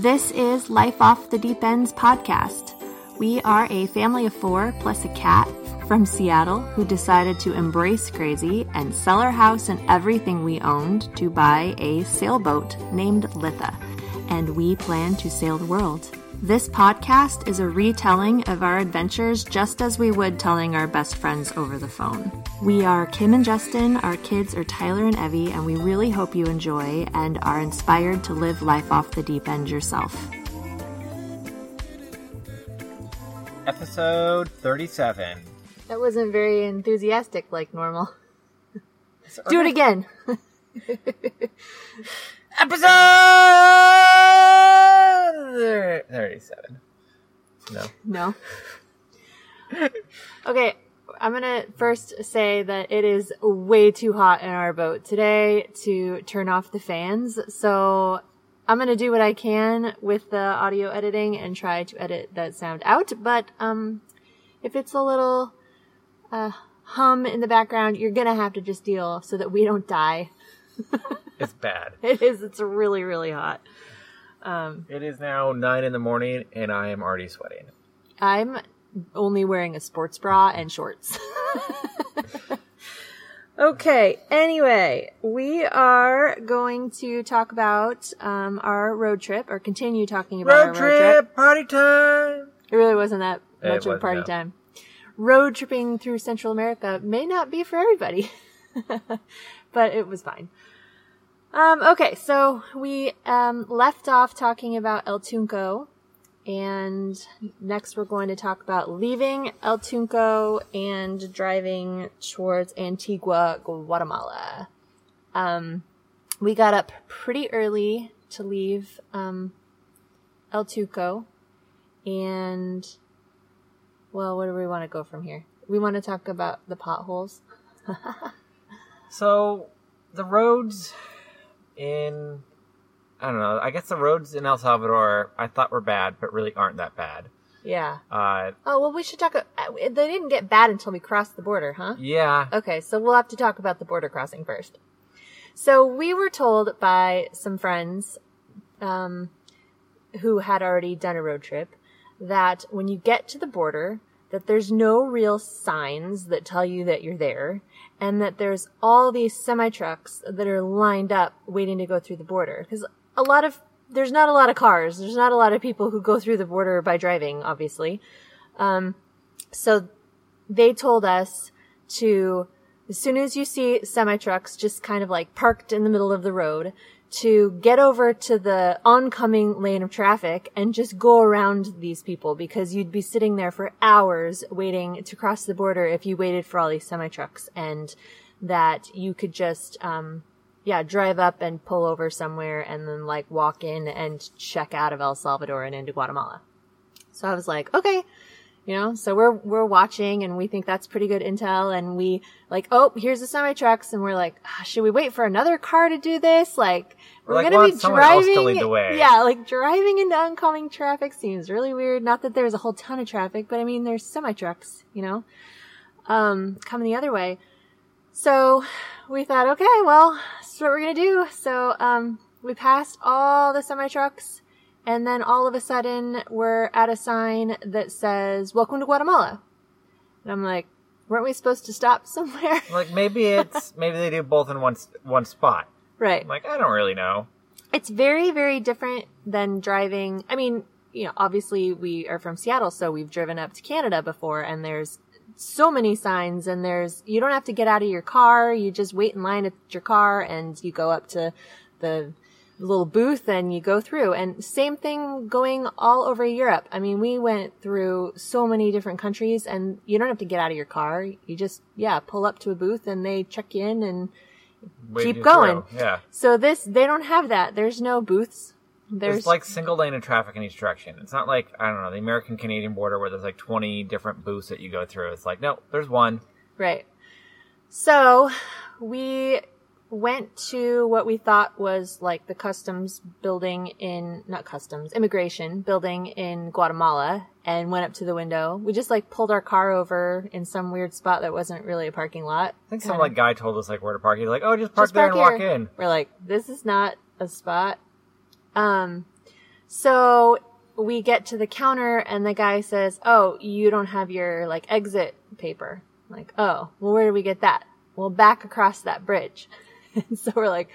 This is Life Off the Deep Ends podcast. We are a family of four plus a cat from Seattle who decided to embrace crazy and sell our house and everything we owned to buy a sailboat named Litha. And we plan to sail the world. This podcast is a retelling of our adventures just as we would telling our best friends over the phone. We are Kim and Justin, our kids are Tyler and Evie, and we really hope you enjoy and are inspired to live life off the deep end yourself. Episode 37. That wasn't very enthusiastic like normal. Do it again. Episode 37. No. No. okay, I'm gonna first say that it is way too hot in our boat today to turn off the fans. So I'm gonna do what I can with the audio editing and try to edit that sound out. But um, if it's a little uh, hum in the background, you're gonna have to just deal so that we don't die. It's bad. It is. It's really, really hot. It is now 9 in the morning and I am already sweating. I'm only wearing a sports bra and shorts. okay, anyway, we are going to talk about um, our road trip, or continue talking about Road our road trip. trip, party time. It really wasn't that It much of a party no. time. Road tripping through Central America may not be for everybody, but it was fine. Um, okay, so we um, left off talking about El Tunco, and next we're going to talk about leaving El Tunco and driving towards Antigua, Guatemala. Um, we got up pretty early to leave um, El Tunco, and well, where do we want to go from here? We want to talk about the potholes. So, the roads in. I don't know. I guess the roads in El Salvador I thought were bad, but really aren't that bad. Yeah. Uh, Oh well, we should talk. uh, They didn't get bad until we crossed the border, huh? yeah. Okay, so we'll have to talk about the border crossing first. So we were told by some friends, um, who had already done a road trip, that when you get to the border, that there's no real signs that tell you that you're there, and that there's all these semi trucks that are lined up waiting to go through the border. Because a lot of there's not a lot of cars. There's not a lot of people who go through the border by driving, obviously. Um, so they told us to, as soon as you see semi trucks just kind of like parked in the middle of the road, to get over to the oncoming lane of traffic and just go around these people because you'd be sitting there for hours waiting to cross the border if you waited for all these semi trucks and that you could just, um, yeah, drive up and pull over somewhere and then like walk in and check out of El Salvador and into Guatemala. So I was like, okay, you know, so we're, we're watching and we think that's pretty good intel and we like, oh, here's the semi trucks and we're like, ah, should we wait for another car to do this? Like, we're, We're like, gonna be someone else driving. to lead the way. Yeah, like driving into oncoming traffic seems really weird. Not that there's a whole ton of traffic, but I mean, there's semi trucks, you know, um, coming the other way. So we thought, okay, well, this is what we're gonna do. So, um, we passed all the semi trucks and then all of a sudden we're at a sign that says, welcome to Guatemala. And I'm like, weren't we supposed to stop somewhere? Like maybe it's maybe they do both in one one spot. right. I'm like I don't really know. It's very, very different than driving. I mean, you know, obviously we are from Seattle, so we've driven up to Canada before and there's so many signs and there's, you don't have to get out of your car. You just wait in line at your car and you go up to the little booth and you go through. And same thing going all over Europe. I mean, we went through so many different countries and you don't have to get out of your car. You just, yeah, pull up to a booth and they check in and Waiting Keep going. through. Yeah. so this, they don't have that. There's no booths. There's There's like single lane of traffic in each direction. It's not like I don't know the American Canadian border where there's like 20 different booths that you go through. It's like no, there's one. Right. So we went to what we thought was like the customs building in, not customs, immigration building in Guatemala and went up to the window. We just like pulled our car over in some weird spot that wasn't really a parking lot. I think some like guy told us like where to park. He's like, oh, just park Just there park and walk in. We're like, this is not a spot. Um, So we get to the counter and the guy says, Oh, you don't have your like exit paper. I'm like, oh, well, where do we get that? Well, back across that bridge. and so we're like,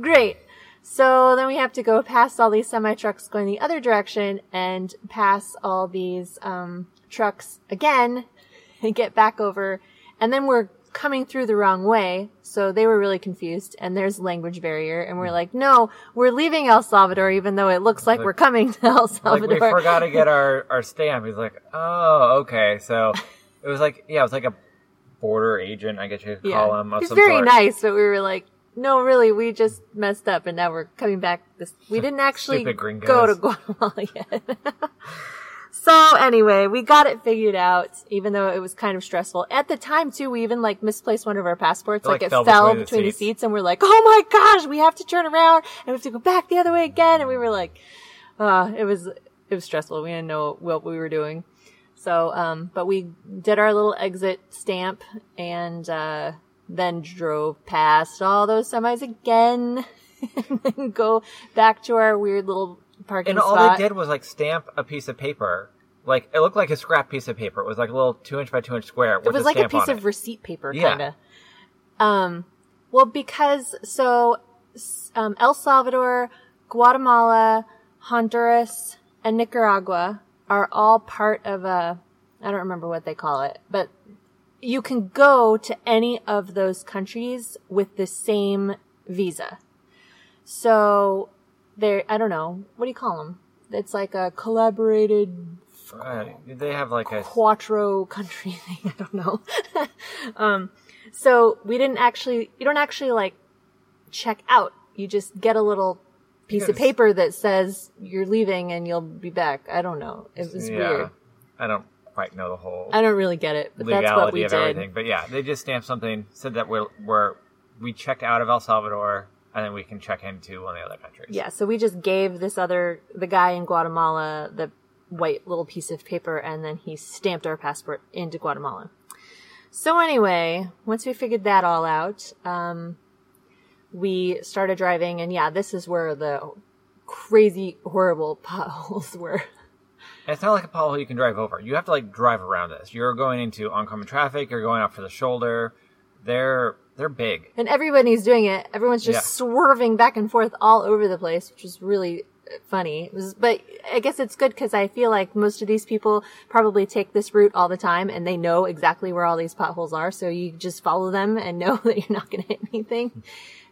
great. So then we have to go past all these semi trucks going the other direction and pass all these um, trucks again and get back over. And then we're coming through the wrong way. So they were really confused and there's language barrier. And we're hmm. like, no, we're leaving El Salvador, even though it looks like Like- we're coming to El Like Salvador. we forgot to get our our stamp. He's like, oh, okay. So it was like, yeah, it was like a border agent, I guess you could call him. He's very sort. nice, but we were like, no, really, we just messed up and now we're coming back. This, we didn't actually go to Guatemala yet. so anyway, we got it figured out, even though it was kind of stressful. At the time too, we even like misplaced one of our passports. It, Like, like, it fell fell, between the between the seats. seats and we're like, oh my gosh, we have to turn around and we have to go back the other way again. And we were like, uh, it was, it was stressful. We didn't know what we were doing. So, um, but we did our little exit stamp and, uh, then drove past all those semis again and then go back to our weird little parking And all spot. they did was like stamp a piece of paper. Like it looked like a scrap piece of paper. It was like a little two inch by two inch square. It was like a piece of it. receipt paper, Yeah. kind of. Um, well, because so um, El Salvador, Guatemala, Honduras, and Nicaragua are all part of a. I don't remember what they call it, but you can go to any of those countries with the same visa. So there, I don't know. What do you call them? It's like a collaborated Uh, they have like a quattro country thing. I don't know. um, so we didn't actually, you don't actually like check out. You just get a little piece of paper that says you're leaving and you'll be back. I don't know. It was yeah. weird. I don't quite know the whole I don't really get it, but that's what we of did. everything. But yeah, they just stamped something, said that we're, we're we checked out of El Salvador, and then we can check into one of the other countries. Yeah, so we just gave this other, the guy in Guatemala, the white little piece of paper, and then he stamped our passport into Guatemala. So anyway, once we figured that all out, um, we started driving, and yeah, this is where the crazy, horrible potholes were. And it's not like a pothole you can drive over. You have to like drive around this. You're going into oncoming traffic. You're going up for the shoulder. They're they're big. And everybody's doing it. Everyone's just Yeah. swerving back and forth all over the place, which is really funny. Was, but I guess it's good because I feel like most of these people probably take this route all the time and they know exactly where all these potholes are. So you just follow them and know that you're not going to hit anything.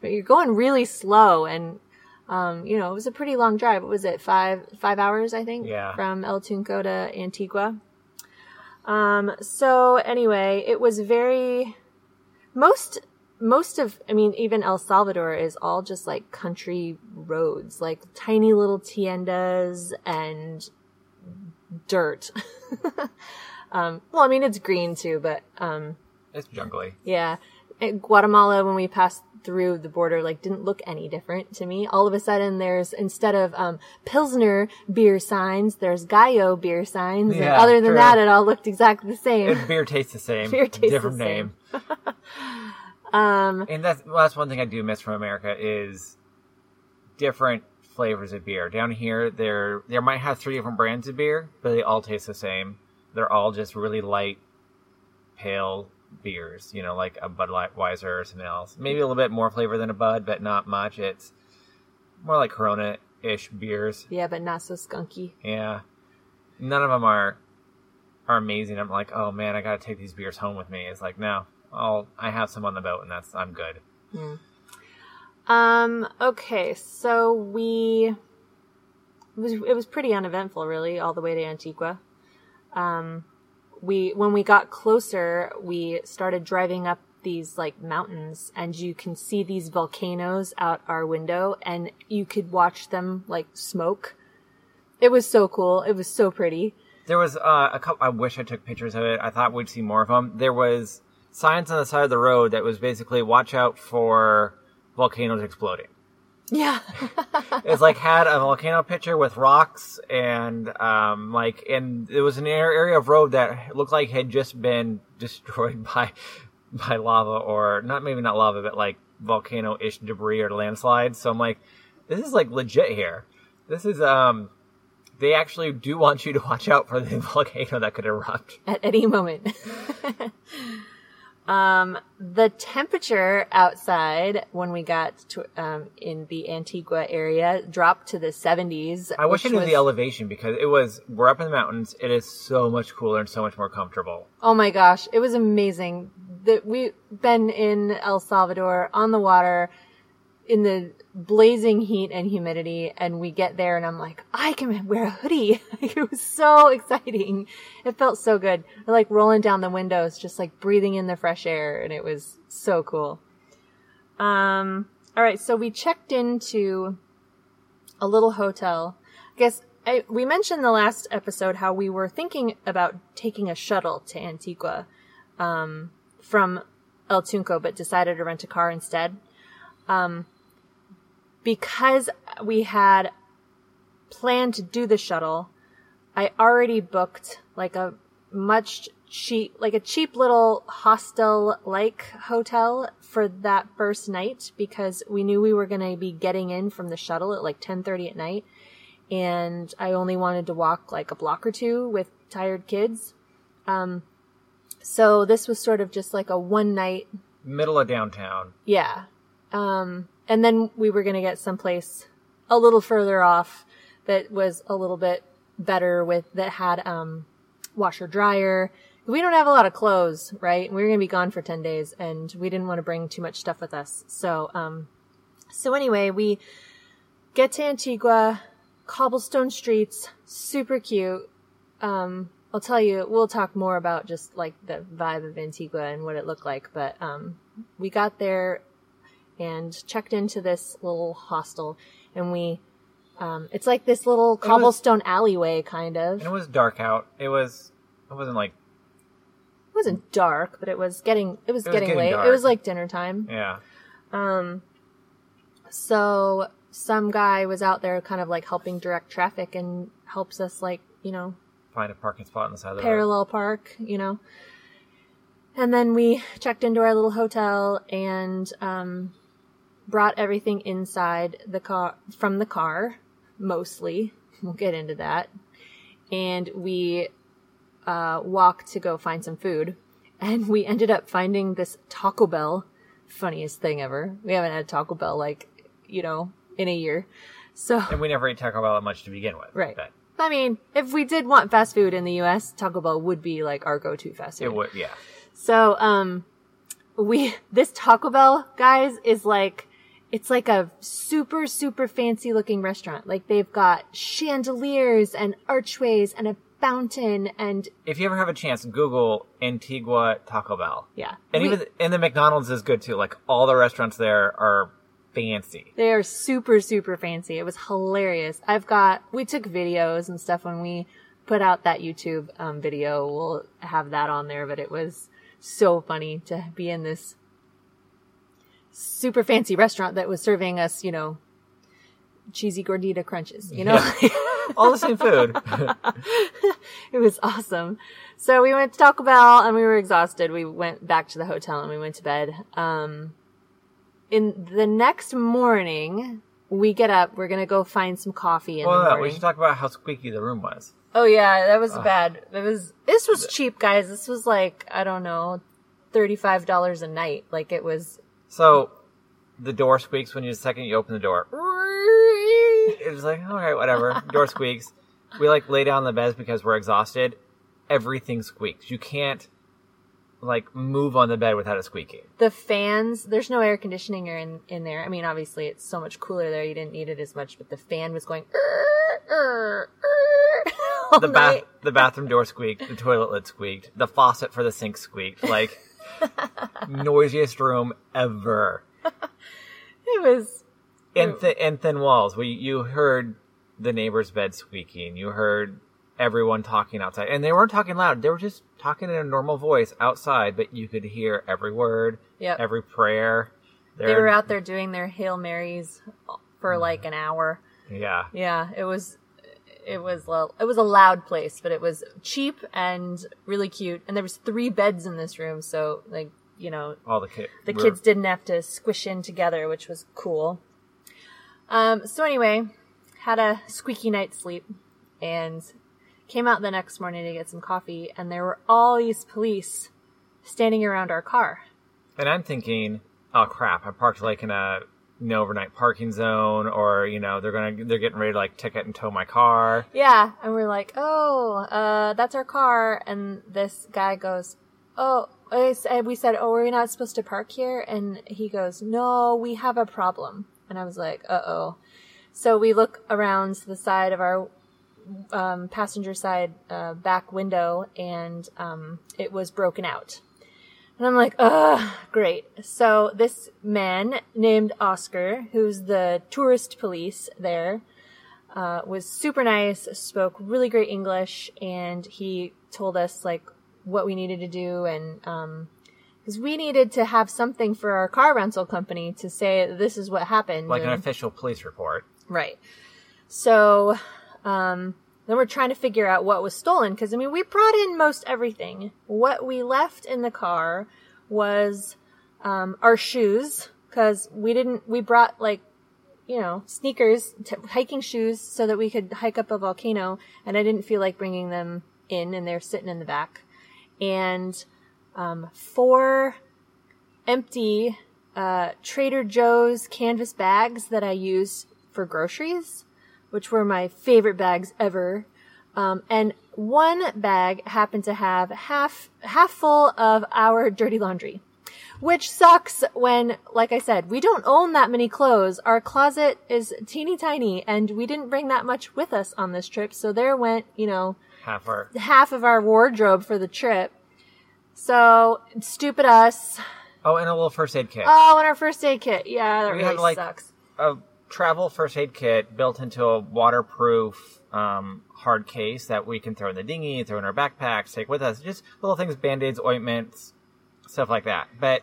But you're going really slow and, um, you know, it was a pretty long drive. What was it? Five, five hours, I think? Yeah. From El Tunco to Antigua. Um, so anyway, it was very, most most of i mean even el salvador is all just like country roads like tiny little tiendas and dirt um well i mean it's green too but um It's jungly. yeah In guatemala when we passed through the border like didn't look any different to me all of a sudden there's instead of um pilsner beer signs there's gallo beer signs and Yeah, other than true. that it all looked exactly the same It, beer tastes the same. Beer tastes the different same. name. um And that's well, that's one thing I do miss from America is different flavors of beer. Down here, there there might have three different brands of beer, but they all taste the same. They're all just really light, pale beers. You know, like a Budweiser or something else. Maybe a little bit more flavor than a Bud, but not much. It's more like Corona ish beers. yeah but not so skunky Yeah, none of them are are amazing. I'm like, oh man, I got to take these beers home with me. It's like, no, I'll I have some on the boat, and that's I'm good. Um, okay, so we it was it was pretty uneventful really all the way to Antigua. Um we when we got closer, we started driving up these like mountains and you can see these volcanoes out our window and you could watch them like smoke. It was so cool. It was so pretty. There was uh, a couple. I wish I took pictures of it. I thought we'd see more of them. There was signs on the side of the road that was basically "Watch out for volcanoes exploding." Yeah. It's like had a volcano picture with rocks and um, like, and it was an area of road that looked like had just been destroyed by by lava or not maybe not lava, but like volcano ish debris or landslides. So I'm like, this is like legit here. This is um, they actually do want you to watch out for the volcano that could erupt. at any moment. Um, the temperature outside when we got to um, in the Antigua area dropped to the 70s. I wish I knew was- the elevation because it was we're up in the mountains. It is so much cooler and so much more comfortable. Oh my gosh, it was amazing. That we've been in El Salvador on the water in the blazing heat and humidity and we get there and I'm like, I can wear a hoodie. Like, it was so exciting. It felt so good. Like rolling down the windows, just like breathing in the fresh air and it was so cool. Um, all right. So we checked into a little hotel. I guess I, we mentioned the last episode how we were thinking about taking a shuttle to Antigua um, from El Tunco, but decided to rent a car instead. Um, because we had planned to do the shuttle, I already booked like a much cheap, like a cheap little hostel like hotel for that first night because we knew we were going to be getting in from the shuttle at like 10:30 at night and I only wanted to walk like a block or two with tired kids. Um so this was sort of just like a one night Middle of downtown. yeah. Um, and then we were going to get someplace a little further off that was a little bit better with, that had, um, washer dryer. We don't have a lot of clothes, right? We were going to be gone for 10 days and we didn't want to bring too much stuff with us. So, um, so anyway, we get to Antigua, cobblestone streets, super cute. Um, I'll tell you, we'll talk more about just like the vibe of Antigua and what it looked like, but, um, we got there and checked into this little hostel and we, um, it's like this little cobblestone alleyway kind of. And it was dark out. It was. It wasn't like It wasn't dark, but it was getting, it was, It was getting, getting late. dark. It was like dinner time. yeah. Um, so some guy was out there kind of like helping direct traffic and helps us like, you know, Find a parking spot on the side of the road. parallel park, you know. And then we checked into our little hotel and um, brought everything inside the car from the car, mostly. We'll get into that. And we uh, walked to go find some food, and we ended up finding this Taco Bell. Funniest thing ever. We haven't had Taco Bell like you know in a year. So And we never ate Taco Bell that much to begin with. Right. But I mean, if we did want fast food in the U.S., Taco Bell would be like our go-to fast food. it would. Yeah. So, um, we, this Taco Bell, guys, is like, it's like a super, super fancy looking restaurant. Like they've got chandeliers and archways and a fountain and If you ever have a chance, Google Antigua Taco Bell. yeah. And We- even and the McDonald's is good too. Like all the restaurants there are fancy. They are super, super fancy. It was hilarious. I've got, we took videos and stuff when we put out that YouTube um, video. We'll have that on there, but it was so funny to be in this super fancy restaurant that was serving us, you know, cheesy gordita crunches, you know? All the same food. it was awesome. So we went to Taco Bell and we were exhausted. We went back to the hotel and we went to bed. Um, in the next morning, we get up. We're gonna go find some coffee in well, we should talk about how squeaky the room was. oh yeah, that was bad. It was. This was cheap, guys. This was like I don't know, thirty-five dollars a night. Like it was. So the door squeaks when you the second you open the door. It was like, all right, whatever. Door squeaks. We like lay down on the beds because we're exhausted. Everything squeaks. You can't like move on the bed without it squeaking. The fans, there's no air conditioning in, in there. I mean, obviously it's so much cooler there. You didn't need it as much, but the fan was going, The bath, the bathroom door squeaked. The toilet lid squeaked. The faucet for the sink squeaked. Like noisiest room ever. It was, And th- and thin walls. We you heard the neighbor's bed squeaking. You heard everyone talking outside, and they weren't talking loud. They were just talking in a normal voice outside, but you could hear every word, Yep. every prayer. they were out there doing their Hail Marys for like an hour. Yeah, Yeah, it was, it was, lo- it was a loud place, but it was cheap and really cute. And there was three beds in this room. So like, you know, all the kids. the kids didn't have to squish in together, which was cool. Um, so anyway, had a squeaky night's sleep and came out the next morning to get some coffee, and there were all these police standing around our car. And I'm thinking, oh crap, I parked like in a no overnight parking zone, or you know they're gonna they're getting ready to like ticket and tow my car. Yeah, and we're like, oh, uh, that's our car, and this guy goes, oh, said- we said, oh, we're not supposed to park here, and he goes, no, we have a problem, and I was like, uh oh. So we look around the side of our um, passenger side uh, back window, and um, it was broken out. And I'm like, ugh, great. So this man named Oscar, who's the tourist police there, uh, was super nice, spoke really great English, and he told us like what we needed to do, and um, because we needed to have something for our car rental company to say this is what happened. Like an and- official police report. Right. So, um, then we're trying to figure out what was stolen because I mean we brought in most everything. What we left in the car was um, our shoes because we didn't. We brought like you know sneakers, t- hiking shoes, so that we could hike up a volcano, and I didn't feel like bringing them in, and they're sitting in the back. And um, four empty uh, Trader Joe's canvas bags that I use for groceries, which were my favorite bags ever. Um, and one bag happened to have half half full of our dirty laundry, which sucks when, like I said, we don't own that many clothes. Our closet is teeny tiny, and we didn't bring that much with us on this trip. So there went, you know, Half our half of our wardrobe for the trip. So stupid us. oh, and a little first aid kit. Oh, and our first aid kit. Yeah, that We really like- sucks. a travel first aid kit built into a waterproof um, hard case that we can throw in the dinghy, throw in our backpacks, take with us. Just little things, band-aids, ointments, stuff like that. But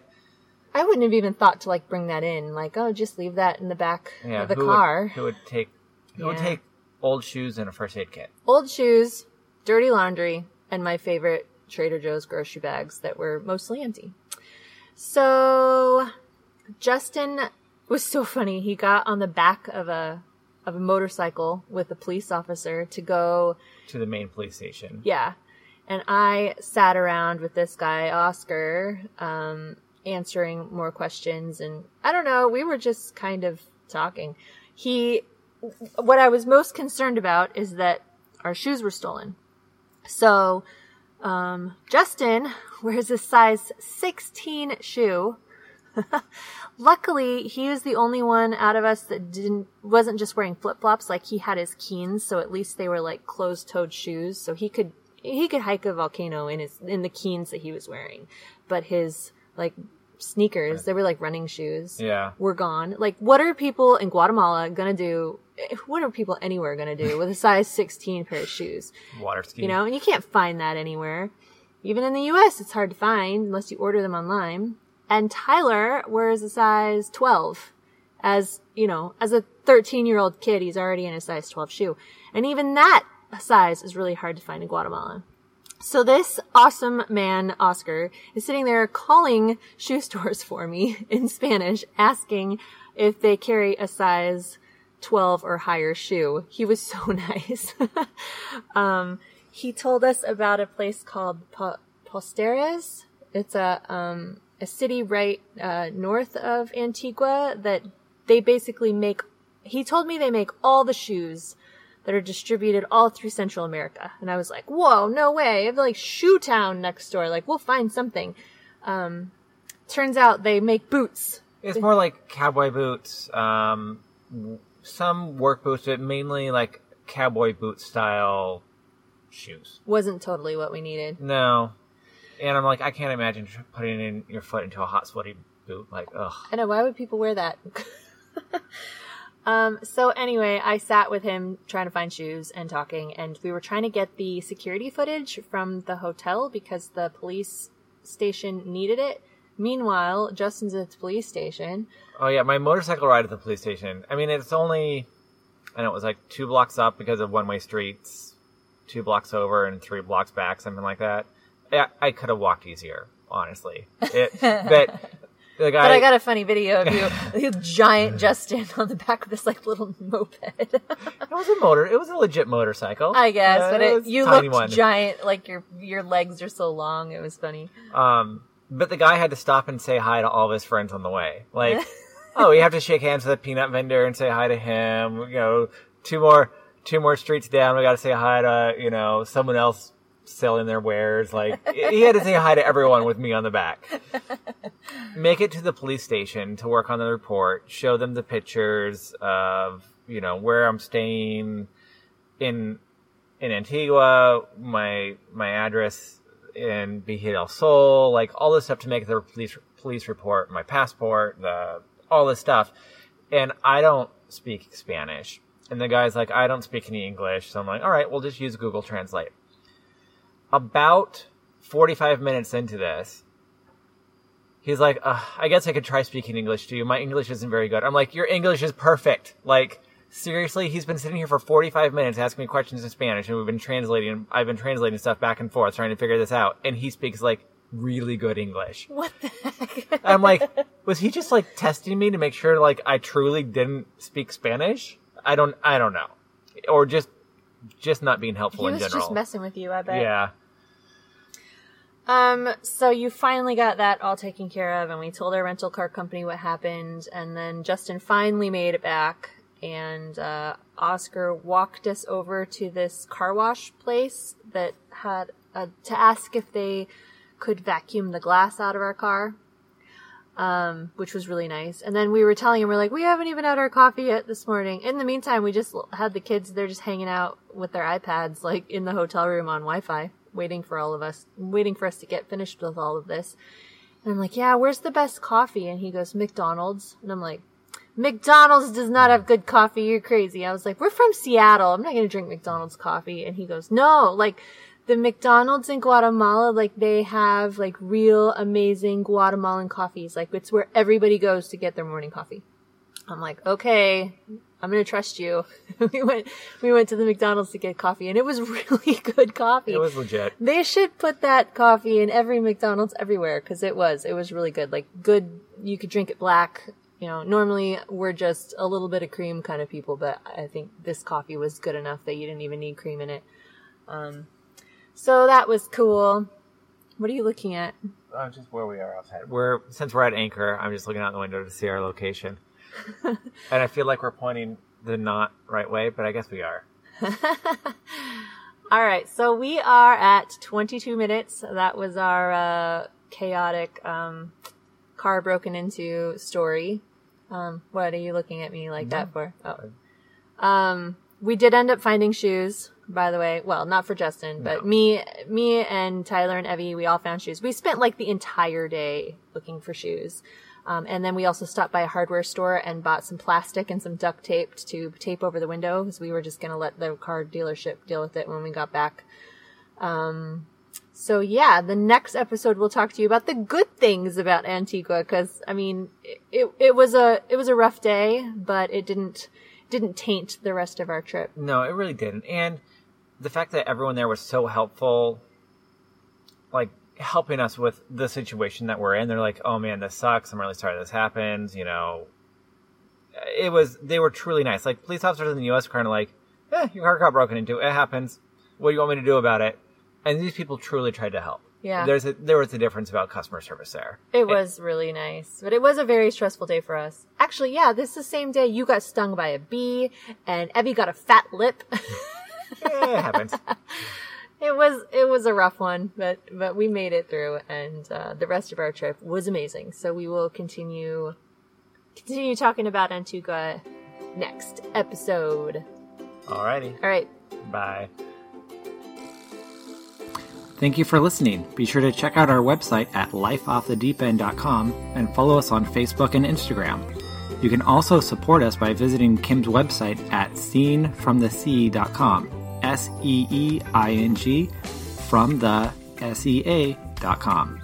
I wouldn't have even thought to like bring that in. Like, oh, just leave that in the back yeah, of the who car. Would, who would take who would take old shoes and a first aid kit? Old shoes, dirty laundry, and my favorite Trader Joe's grocery bags that were mostly empty. So Justin was so funny. He got on the back of a of a motorcycle with a police officer to go To the main police station. Yeah. And I sat around with this guy, Oscar, um, answering more questions. And I don't know, we were just kind of talking. He, what I was most concerned about is that our shoes were stolen. So, um, Justin wears a size 16 shoe. Luckily, he was the only one out of us that didn't wasn't just wearing flip flops. Like he had his Keens, so at least they were like closed toed shoes, so he could he could hike a volcano in his in the Keens that he was wearing. But his like sneakers, they were like running shoes, Yeah. were gone. Like, what are people in Guatemala gonna do? Eh, what are people anywhere gonna do with a size sixteen pair of shoes? Water ski. You know, and you can't find that anywhere. Even in the US, it's hard to find unless you order them online. And Tyler wears a size 12. As, you know, as a 13 year old kid, he's already in a size 12 shoe. And even that size is really hard to find in Guatemala. So this awesome man, Oscar, is sitting there calling shoe stores for me in Spanish, asking if they carry a size 12 or higher shoe. He was so nice. um, he told us about a place called po- Pastores. It's a, um, a city right, uh, north of Antigua that they basically make, he told me they make all the shoes that are distributed all through Central America. And I was like, whoa, no way. I have like Shoe Town next door. Like, we'll find something. Um, turns out they make boots. It's more like cowboy boots, um, some work boots, but mainly like cowboy boot style shoes. Wasn't totally what we needed. No. And I'm like, I can't imagine putting in your foot into a hot, sweaty boot. Like, ugh. I know, why would people wear that? um, so anyway, I sat with him trying to find shoes and talking, and we were trying to get the security footage from the hotel because the police station needed it. Meanwhile, Justin's at the police station. Oh yeah, my motorcycle ride at the police station. I mean, it's only, I know it was like two blocks up because of one-way streets, two blocks over and three blocks back, something like that. Yeah, I could have walked easier, honestly. It, but The guy, But I got a funny video of you, you giant Justin on the back of this like little moped. it was a motor. It was a legit motorcycle. I guess, Uh, but was it, you looked one. giant, like your your legs are so long. It was funny. Um, but the guy had to stop and say hi to all of his friends on the way. Like, oh, you have to shake hands with a peanut vendor and say hi to him. You know, two more two more streets down, we got to say hi to you know someone else selling their wares. Like, he had to say hi to everyone with me on the back. Make it to the police station to work on the report. Show them the pictures of you know where I'm staying in in Antigua, my my address in Villa del Sol, like all this stuff to make the police police report, my passport, the all this stuff, and I don't speak Spanish. And the guy's like, I don't speak any English, so I'm like, all right, we'll just use Google Translate. About 45 minutes into this, he's like, uh, I guess I could try speaking English to you. My English isn't very good. I'm like, your English is perfect. Like, seriously, he's been sitting here for 45 minutes asking me questions in Spanish, and we've been translating, I've been translating stuff back and forth trying to figure this out, and he speaks like really good English. What the heck? I'm like, was he just like testing me to make sure like I truly didn't speak Spanish? I don't, I don't know, or just, just not being helpful he in was just messing with you, I bet. yeah, Um, so you finally got that all taken care of, and we told our rental car company what happened, and then Justin finally made it back, and uh, Oscar walked us over to this car wash place that had uh, to ask if they could vacuum the glass out of our car. Um, which was really nice. And then we were telling him, we're like, we haven't even had our coffee yet this morning. In the meantime, we just had the kids, they're just hanging out with their iPads, like in the hotel room on Wi-Fi, waiting for all of us, waiting for us to get finished with all of this. And I'm like, yeah, where's the best coffee? And he goes, McDonald's. And I'm like, McDonald's does not have good coffee. You're crazy. I was like, we're from Seattle. I'm not going to drink McDonald's coffee. And he goes, no, like the McDonald's in Guatemala, like they have like real amazing Guatemalan coffees. Like it's where everybody goes to get their morning coffee. I'm like, okay, I'm gonna trust you. we went, we went to the McDonald's to get coffee and it was really good coffee. it was legit. They should put that coffee in every McDonald's everywhere because it was. It was really good. Like good, you could drink it black. You know, normally we're just a little bit of cream kind of people, but I think this coffee was good enough that you didn't even need cream in it. Um, so that was cool. What are you looking at? Uh, just where we are outside. We're since we're at Anchor, I'm just looking out the window to see our location, and I feel like we're pointing the not right way, but I guess we are. All right, so we are at 22 minutes. That was our uh, chaotic um, car broken into story. Um, what are you looking at me like that for? Oh, um, we did end up finding shoes, by the way. Well, not for Justin, but No. me, me and Tyler and Evie, we all found shoes. We spent like the entire day looking for shoes. Um, and then we also stopped by a hardware store and bought some plastic and some duct tape to tape over the window because we were just going to let the car dealership deal with it when we got back. Um, so yeah, the next episode we'll talk to you about the good things about Antigua because I mean, it, it it was a it was a rough day, but it didn't didn't taint the rest of our trip. No, it really didn't. And the fact that everyone there was so helpful, like helping us with the situation that we're in. They're like, "Oh man, this sucks. I'm really sorry this happened." You know, it was they were truly nice. Like police officers in the U.S. are kind of like, "Eh, your car got broken into. It happens. What do you want me to do about it?" And these people truly tried to help. Yeah. there's a, there was a difference about customer service there. It was really nice, but it was a very stressful day for us. Actually, yeah, this is the same day you got stung by a bee and Evie got a fat lip. It happens. it was it was a rough one, but but we made it through, and uh, the rest of our trip was amazing. So we will continue continue talking about Antigua next episode. Alrighty, All right, bye. Thank you for listening. Be sure to check out our website at lifeoffthedeepend.com and follow us on Facebook and Instagram. You can also support us by visiting Kim's website at seeingfromthesea.com. S E E I N G from the S E A dot com.